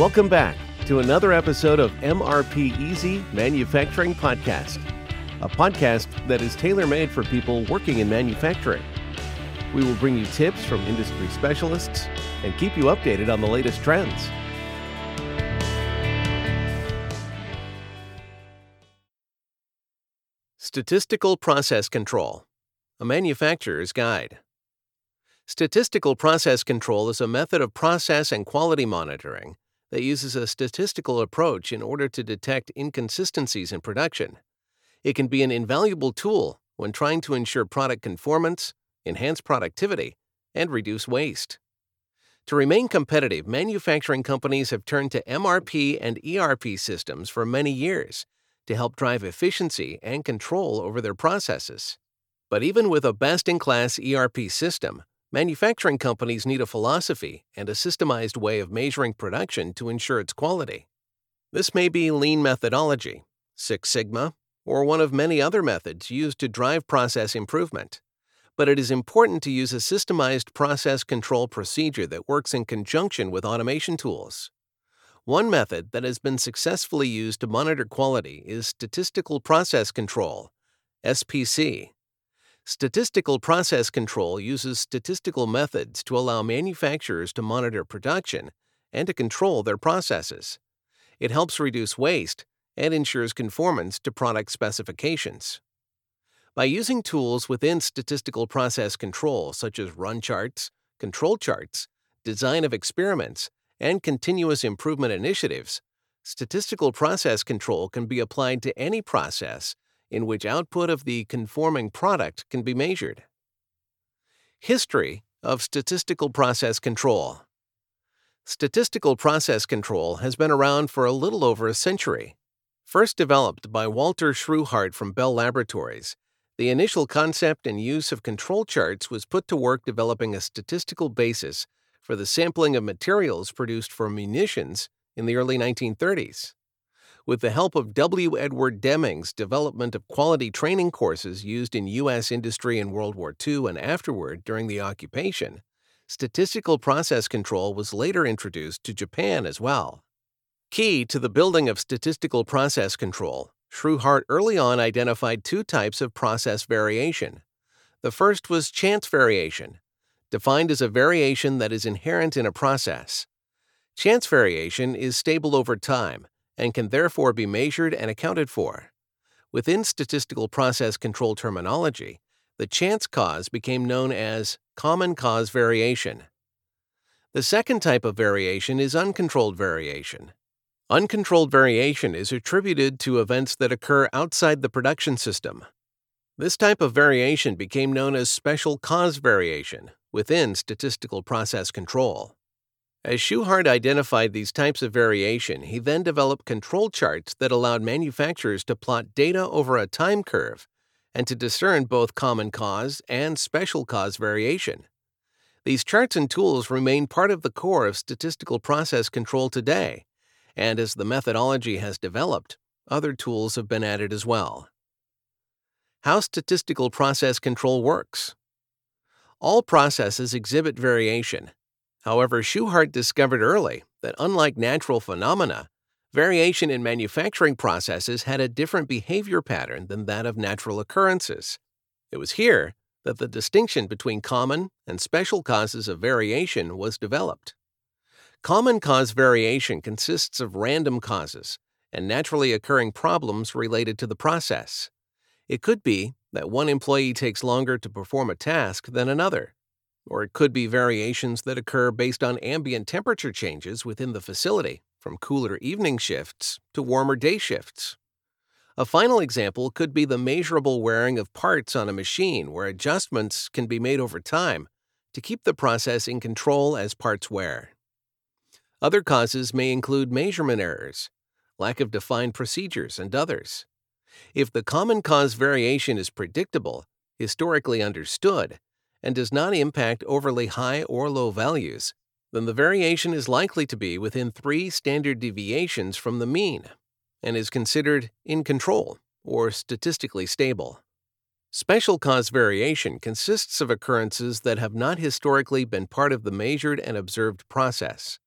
Welcome back to another episode of MRP Easy Manufacturing Podcast, a podcast that is tailor made for people working in manufacturing. We will bring you tips from industry specialists and keep you updated on the latest trends. Statistical Process Control A Manufacturer's Guide. Statistical process control is a method of process and quality monitoring that uses a statistical approach in order to detect inconsistencies in production. It can be an invaluable tool when trying to ensure product conformance, enhance productivity, and reduce waste. To remain competitive, manufacturing companies have turned to MRP and ERP systems for many years to help drive efficiency and control over their processes. But even with a best in class ERP system, manufacturing companies need a philosophy and a systemized way of measuring production to ensure its quality. This may be lean methodology, Six Sigma, or one of many other methods used to drive process improvement. But it is important to use a systemized process control procedure that works in conjunction with automation tools. One method that has been successfully used to monitor quality is statistical process control, SPC. Statistical process control uses statistical methods to allow manufacturers to monitor production and to control their processes. It helps reduce waste and ensures conformance to product specifications. By using tools within statistical process control, such as run charts, control charts, design of experiments, and continuous improvement initiatives, statistical process control can be applied to any process in which output of the conforming product can be measured. History of Statistical Process Control Statistical process control has been around for a little over a century. First developed by Walter Shewhart from Bell Laboratories, the initial concept and use of control charts was put to work developing a statistical basis for the sampling of materials produced for munitions in the early 1930s. With the help of W. Edward Deming's development of quality training courses used in U.S. industry in World War II and afterward during the occupation, statistical process control was later introduced to Japan as well. Key to the building of statistical process control Shewhart early on identified two types of process variation. The first was chance variation, defined as a variation that is inherent in a process. Chance variation is stable over time and can therefore be measured and accounted for. Within statistical process control terminology, the chance cause became known as common cause variation. The second type of variation is uncontrolled variation. Uncontrolled variation is attributed to events that occur outside the production system. This type of variation became known as special cause variation within statistical process control. As Shewhart identified these types of variation, he then developed control charts that allowed manufacturers to plot data over a time curve and to discern both common cause and special cause variation. These charts and tools remain part of the core of statistical process control today and as the methodology has developed, other tools have been added as well. How statistical process control works. All processes exhibit variation. However, Shewhart discovered early that unlike natural phenomena, variation in manufacturing processes had a different behavior pattern than that of natural occurrences. It was here that the distinction between common and special causes of variation was developed. Common cause variation consists of random causes and naturally occurring problems related to the process. It could be that one employee takes longer to perform a task than another, or it could be variations that occur based on ambient temperature changes within the facility, from cooler evening shifts to warmer day shifts. A final example could be the measurable wearing of parts on a machine where adjustments can be made over time to keep the process in control as parts wear. Other causes may include measurement errors, lack of defined procedures, and others. If the common cause variation is predictable, historically understood, and does not impact overly high or low values, then the variation is likely to be within three standard deviations from the mean and is considered in control or statistically stable. Special cause variation consists of occurrences that have not historically been part of the measured and observed process.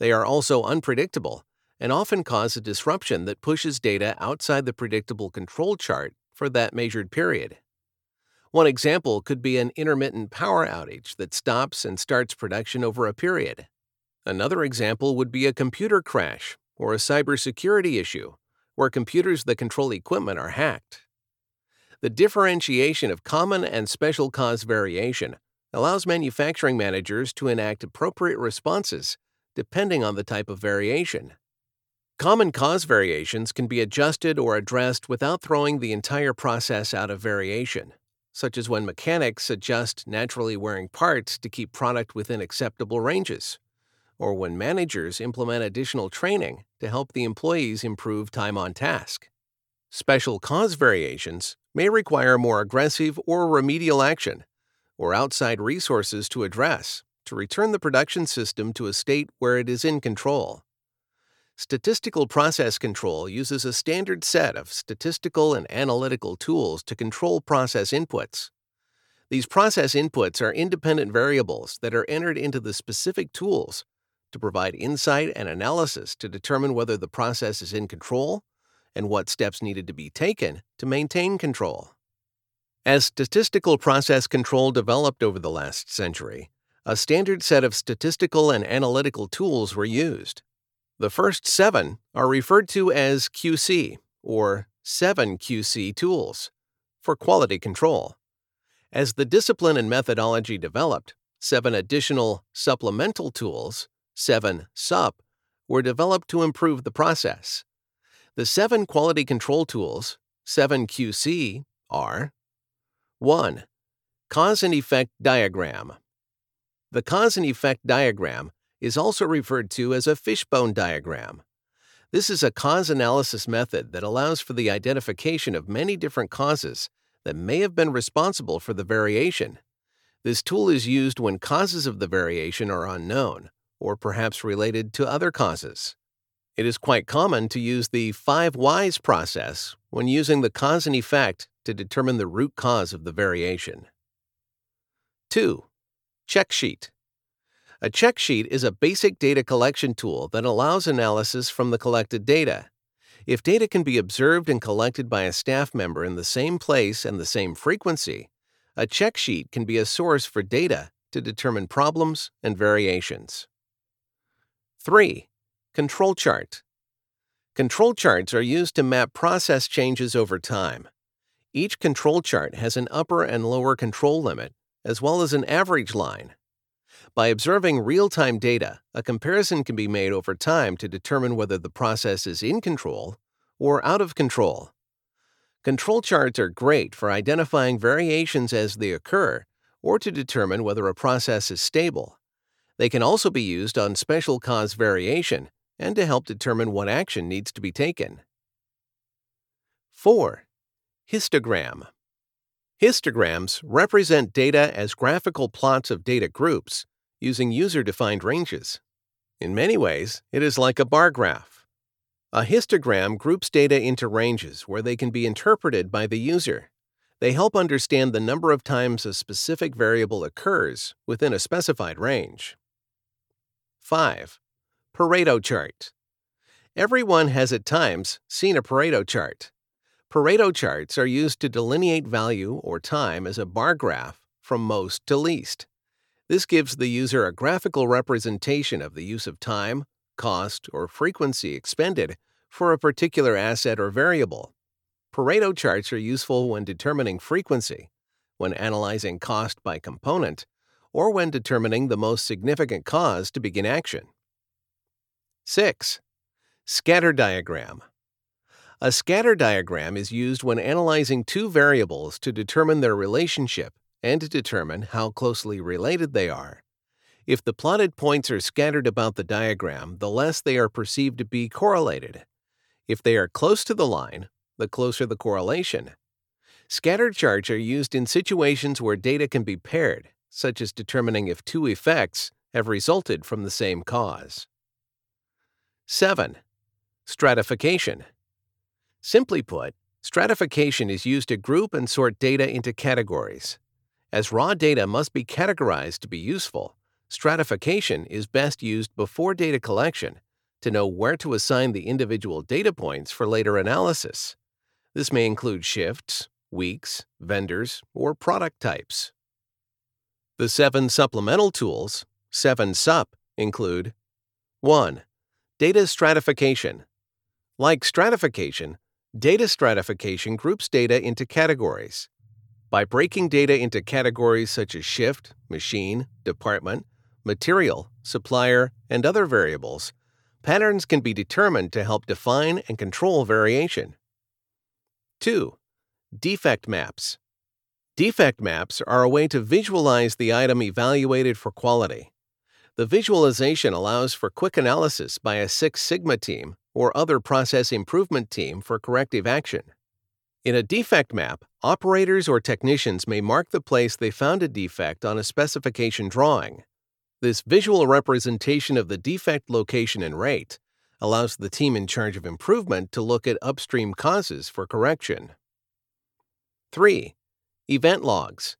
They are also unpredictable and often cause a disruption that pushes data outside the predictable control chart for that measured period. One example could be an intermittent power outage that stops and starts production over a period. Another example would be a computer crash or a cybersecurity issue where computers that control equipment are hacked. The differentiation of common and special cause variation allows manufacturing managers to enact appropriate responses depending on the type of variation. Common cause variations can be adjusted or addressed without throwing the entire process out of variation, such as when mechanics adjust naturally wearing parts to keep product within acceptable ranges, or when managers implement additional training to help the employees improve time on task. Special cause variations may require more aggressive or remedial action, or outside resources to address to return the production system to a state where it is in control. Statistical process control uses a standard set of statistical and analytical tools to control process inputs. These process inputs are independent variables that are entered into the specific tools to provide insight and analysis to determine whether the process is in control and what steps needed to be taken to maintain control. As statistical process control developed over the last century, a standard set of statistical and analytical tools were used. The first seven are referred to as QC, or 7QC tools, for quality control. As the discipline and methodology developed, seven additional supplemental tools, 7 SUP, were developed to improve the process. The seven quality control tools, 7QC, are 1. Cause and effect diagram. The cause and effect diagram is also referred to as a fishbone diagram. This is a cause analysis method that allows for the identification of many different causes that may have been responsible for the variation. This tool is used when causes of the variation are unknown, or perhaps related to other causes. It is quite common to use the five whys process when using the cause and effect to determine the root cause of the variation. 2. Check sheet. A check sheet is a basic data collection tool that allows analysis from the collected data. If data can be observed and collected by a staff member in the same place and the same frequency, a check sheet can be a source for data to determine problems and variations. 3. Control chart. Control charts are used to map process changes over time. Each control chart has an upper and lower control limit, as well as an average line. By observing real time data, a comparison can be made over time to determine whether the process is in control or out of control. Control charts are great for identifying variations as they occur or to determine whether a process is stable. They can also be used on special cause variation and to help determine what action needs to be taken. 4. Histogram Histograms represent data as graphical plots of data groups using user defined ranges. In many ways, it is like a bar graph. A histogram groups data into ranges where they can be interpreted by the user. They help understand the number of times a specific variable occurs within a specified range. 5. Pareto chart. Everyone has at times seen a Pareto chart. Pareto charts are used to delineate value or time as a bar graph from most to least. This gives the user a graphical representation of the use of time, cost, or frequency expended for a particular asset or variable. Pareto charts are useful when determining frequency, when analyzing cost by component, or when determining the most significant cause to begin action. 6. Scatter diagram. A scatter diagram is used when analyzing two variables to determine their relationship and determine how closely related they are. If the plotted points are scattered about the diagram, the less they are perceived to be correlated. If they are close to the line, the closer the correlation. Scattered charts are used in situations where data can be paired, such as determining if two effects have resulted from the same cause. 7. Stratification. Simply put, stratification is used to group and sort data into categories. As raw data must be categorized to be useful, stratification is best used before data collection to know where to assign the individual data points for later analysis. This may include shifts, weeks, vendors, or product types. The seven supplemental tools, 7 SUP, include 1. Data stratification. Like stratification, data stratification groups data into categories. By breaking data into categories such as shift, machine, department, material, supplier, and other variables, patterns can be determined to help define and control variation. 2. Defect maps. Defect maps are a way to visualize the item evaluated for quality. The visualization allows for quick analysis by a Six Sigma team or other process improvement team for corrective action. In a defect map, operators or technicians may mark the place they found a defect on a specification drawing. This visual representation of the defect location and rate allows the team in charge of improvement to look at upstream causes for correction. 3. Event logs.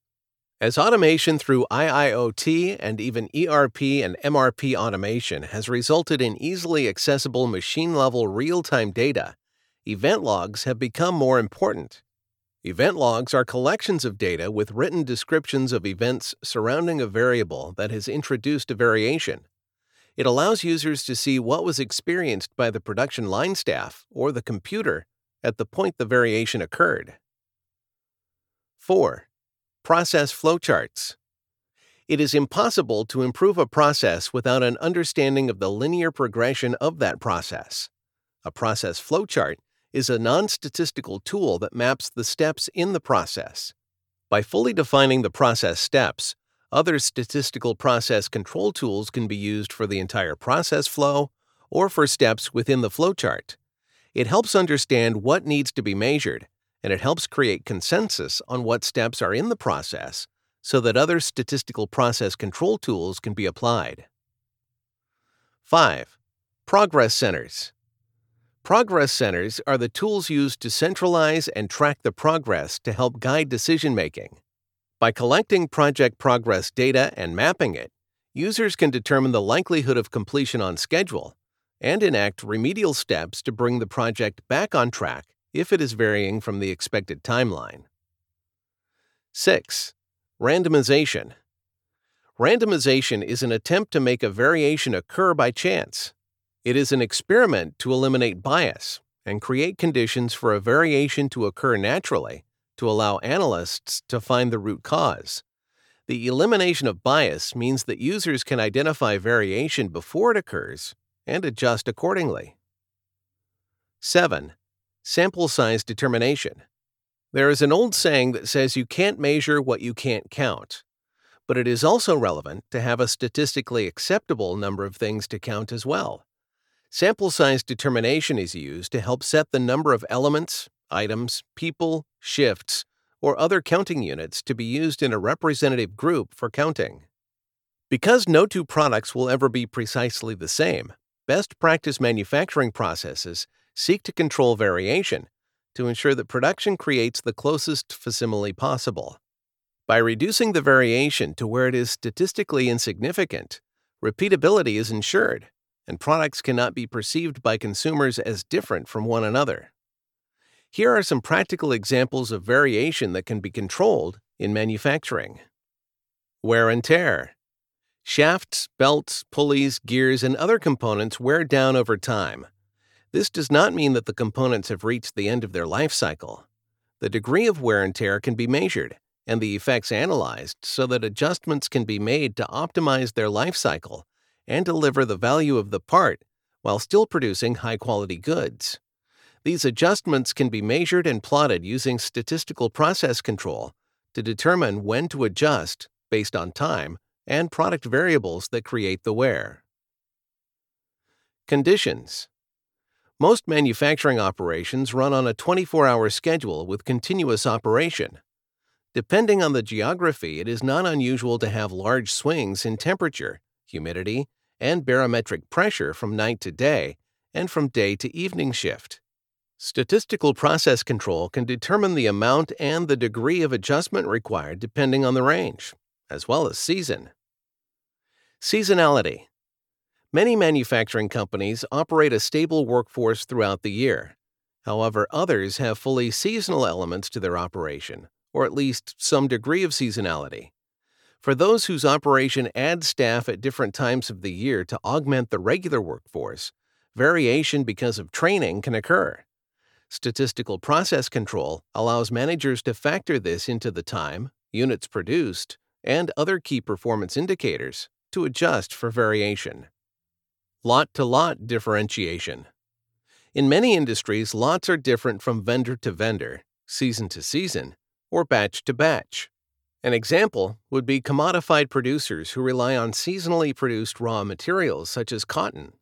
As automation through IIoT and even ERP and MRP automation has resulted in easily accessible machine level real time data, event logs have become more important. Event logs are collections of data with written descriptions of events surrounding a variable that has introduced a variation. It allows users to see what was experienced by the production line staff or the computer at the point the variation occurred. 4. Process flowcharts. It is impossible to improve a process without an understanding of the linear progression of that process. A process flowchart is a non statistical tool that maps the steps in the process. By fully defining the process steps, other statistical process control tools can be used for the entire process flow or for steps within the flowchart. It helps understand what needs to be measured and it helps create consensus on what steps are in the process so that other statistical process control tools can be applied. 5. Progress Centers. Progress centers are the tools used to centralize and track the progress to help guide decision making. By collecting project progress data and mapping it, users can determine the likelihood of completion on schedule and enact remedial steps to bring the project back on track if it is varying from the expected timeline. 6. Randomization. Randomization is an attempt to make a variation occur by chance. It is an experiment to eliminate bias and create conditions for a variation to occur naturally to allow analysts to find the root cause. The elimination of bias means that users can identify variation before it occurs and adjust accordingly. 7 sample size determination. There is an old saying that says you can't measure what you can't count, but it is also relevant to have a statistically acceptable number of things to count as well. Sample size determination is used to help set the number of elements, items, people, shifts, or other counting units to be used in a representative group for counting. Because no two products will ever be precisely the same, best practice manufacturing processes seek to control variation to ensure that production creates the closest facsimile possible. By reducing the variation to where it is statistically insignificant, repeatability is ensured, and products cannot be perceived by consumers as different from one another. Here are some practical examples of variation that can be controlled in manufacturing. Wear and tear. Shafts, belts, pulleys, gears, and other components wear down over time, this does not mean that the components have reached the end of their life cycle. The degree of wear and tear can be measured and the effects analyzed so that adjustments can be made to optimize their life cycle and deliver the value of the part while still producing high quality goods. These adjustments can be measured and plotted using statistical process control to determine when to adjust based on time and product variables that create the wear. Conditions most manufacturing operations run on a 24 hour schedule with continuous operation. Depending on the geography, it is not unusual to have large swings in temperature, humidity, and barometric pressure from night to day and from day to evening shift. Statistical process control can determine the amount and the degree of adjustment required depending on the range, as well as season. Seasonality. Many manufacturing companies operate a stable workforce throughout the year. However, others have fully seasonal elements to their operation, or at least some degree of seasonality. For those whose operation adds staff at different times of the year to augment the regular workforce, variation because of training can occur. Statistical process control allows managers to factor this into the time, units produced, and other key performance indicators to adjust for variation. Lot to lot differentiation. In many industries, lots are different from vendor to vendor, season to season, or batch to batch. An example would be commodified producers who rely on seasonally produced raw materials such as cotton.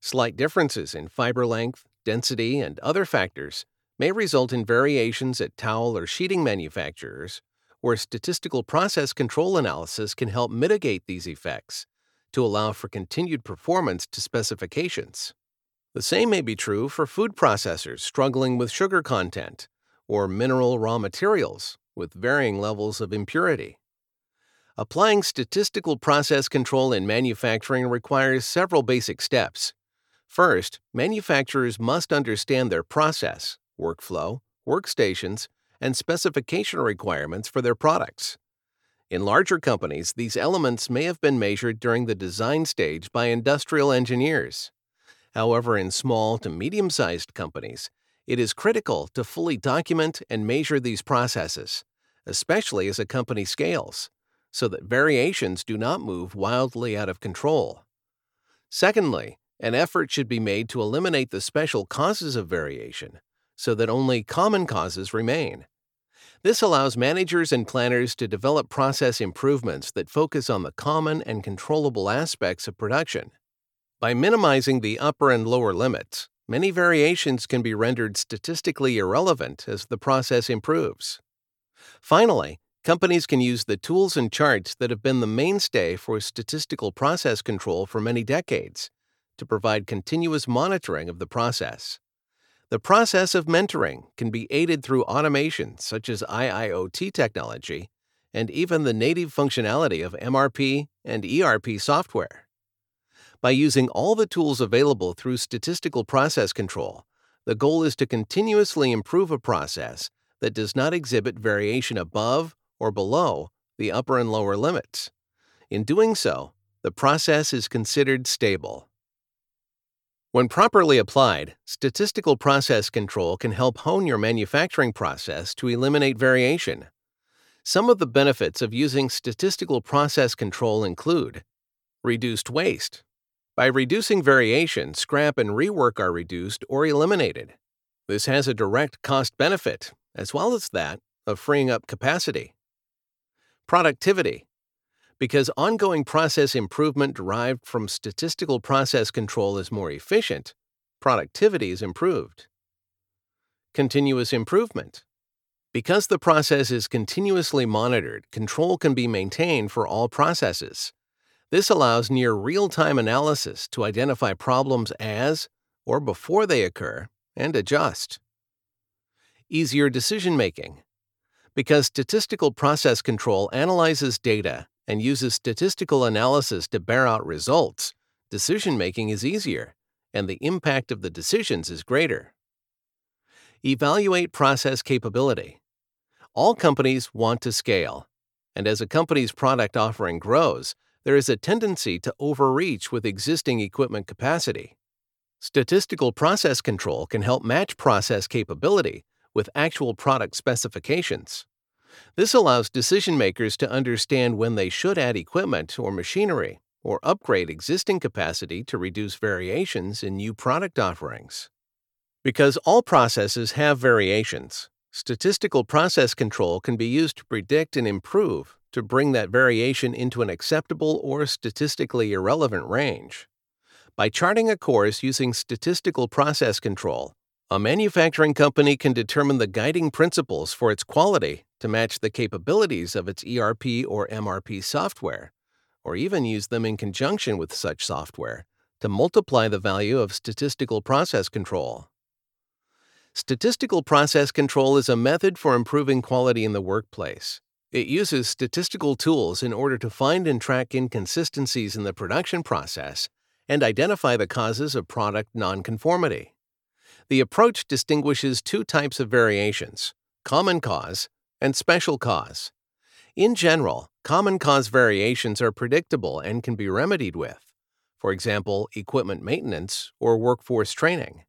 Slight differences in fiber length, density, and other factors may result in variations at towel or sheeting manufacturers, where statistical process control analysis can help mitigate these effects to allow for continued performance to specifications. The same may be true for food processors struggling with sugar content or mineral raw materials with varying levels of impurity. Applying statistical process control in manufacturing requires several basic steps. First, manufacturers must understand their process, workflow, workstations, and specification requirements for their products. In larger companies, these elements may have been measured during the design stage by industrial engineers. However, in small to medium sized companies, it is critical to fully document and measure these processes, especially as a company scales, so that variations do not move wildly out of control. Secondly, an effort should be made to eliminate the special causes of variation so that only common causes remain. This allows managers and planners to develop process improvements that focus on the common and controllable aspects of production. By minimizing the upper and lower limits, many variations can be rendered statistically irrelevant as the process improves. Finally, companies can use the tools and charts that have been the mainstay for statistical process control for many decades to provide continuous monitoring of the process. The process of mentoring can be aided through automation such as IIoT technology and even the native functionality of MRP and ERP software. By using all the tools available through statistical process control, the goal is to continuously improve a process that does not exhibit variation above or below the upper and lower limits. In doing so, the process is considered stable. When properly applied, statistical process control can help hone your manufacturing process to eliminate variation. Some of the benefits of using statistical process control include reduced waste, by reducing variation, scrap and rework are reduced or eliminated. This has a direct cost benefit, as well as that of freeing up capacity. Productivity. Because ongoing process improvement derived from statistical process control is more efficient, productivity is improved. Continuous improvement. Because the process is continuously monitored, control can be maintained for all processes. This allows near real time analysis to identify problems as or before they occur and adjust. Easier decision making. Because statistical process control analyzes data and uses statistical analysis to bear out results, decision making is easier and the impact of the decisions is greater. Evaluate process capability. All companies want to scale, and as a company's product offering grows, there is a tendency to overreach with existing equipment capacity. Statistical process control can help match process capability with actual product specifications. This allows decision makers to understand when they should add equipment or machinery or upgrade existing capacity to reduce variations in new product offerings. Because all processes have variations, statistical process control can be used to predict and improve to bring that variation into an acceptable or statistically irrelevant range. By charting a course using statistical process control, a manufacturing company can determine the guiding principles for its quality to match the capabilities of its ERP or MRP software, or even use them in conjunction with such software to multiply the value of statistical process control. Statistical process control is a method for improving quality in the workplace It uses statistical tools in order to find and track inconsistencies in the production process and identify the causes of product nonconformity. The approach distinguishes two types of variations common cause and special cause. In general, common cause variations are predictable and can be remedied with, for example, equipment maintenance or workforce training.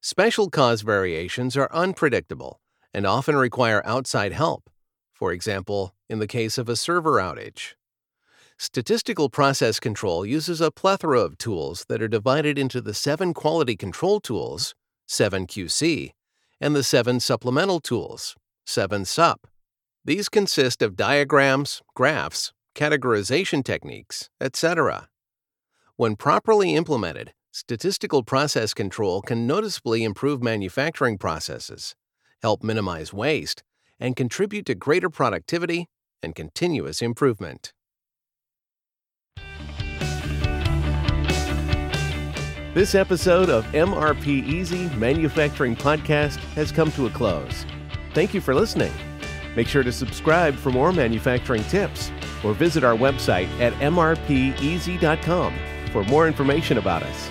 Special cause variations are unpredictable and often require outside help, for example, in the case of a server outage. Statistical process control uses a plethora of tools that are divided into the seven quality control tools, 7QC, and the seven supplemental tools, 7SUP. These consist of diagrams, graphs, categorization techniques, etc. When properly implemented, statistical process control can noticeably improve manufacturing processes, help minimize waste, and contribute to greater productivity and continuous improvement. This episode of MRP Easy Manufacturing Podcast has come to a close. Thank you for listening. Make sure to subscribe for more manufacturing tips or visit our website at mrpeasy.com for more information about us.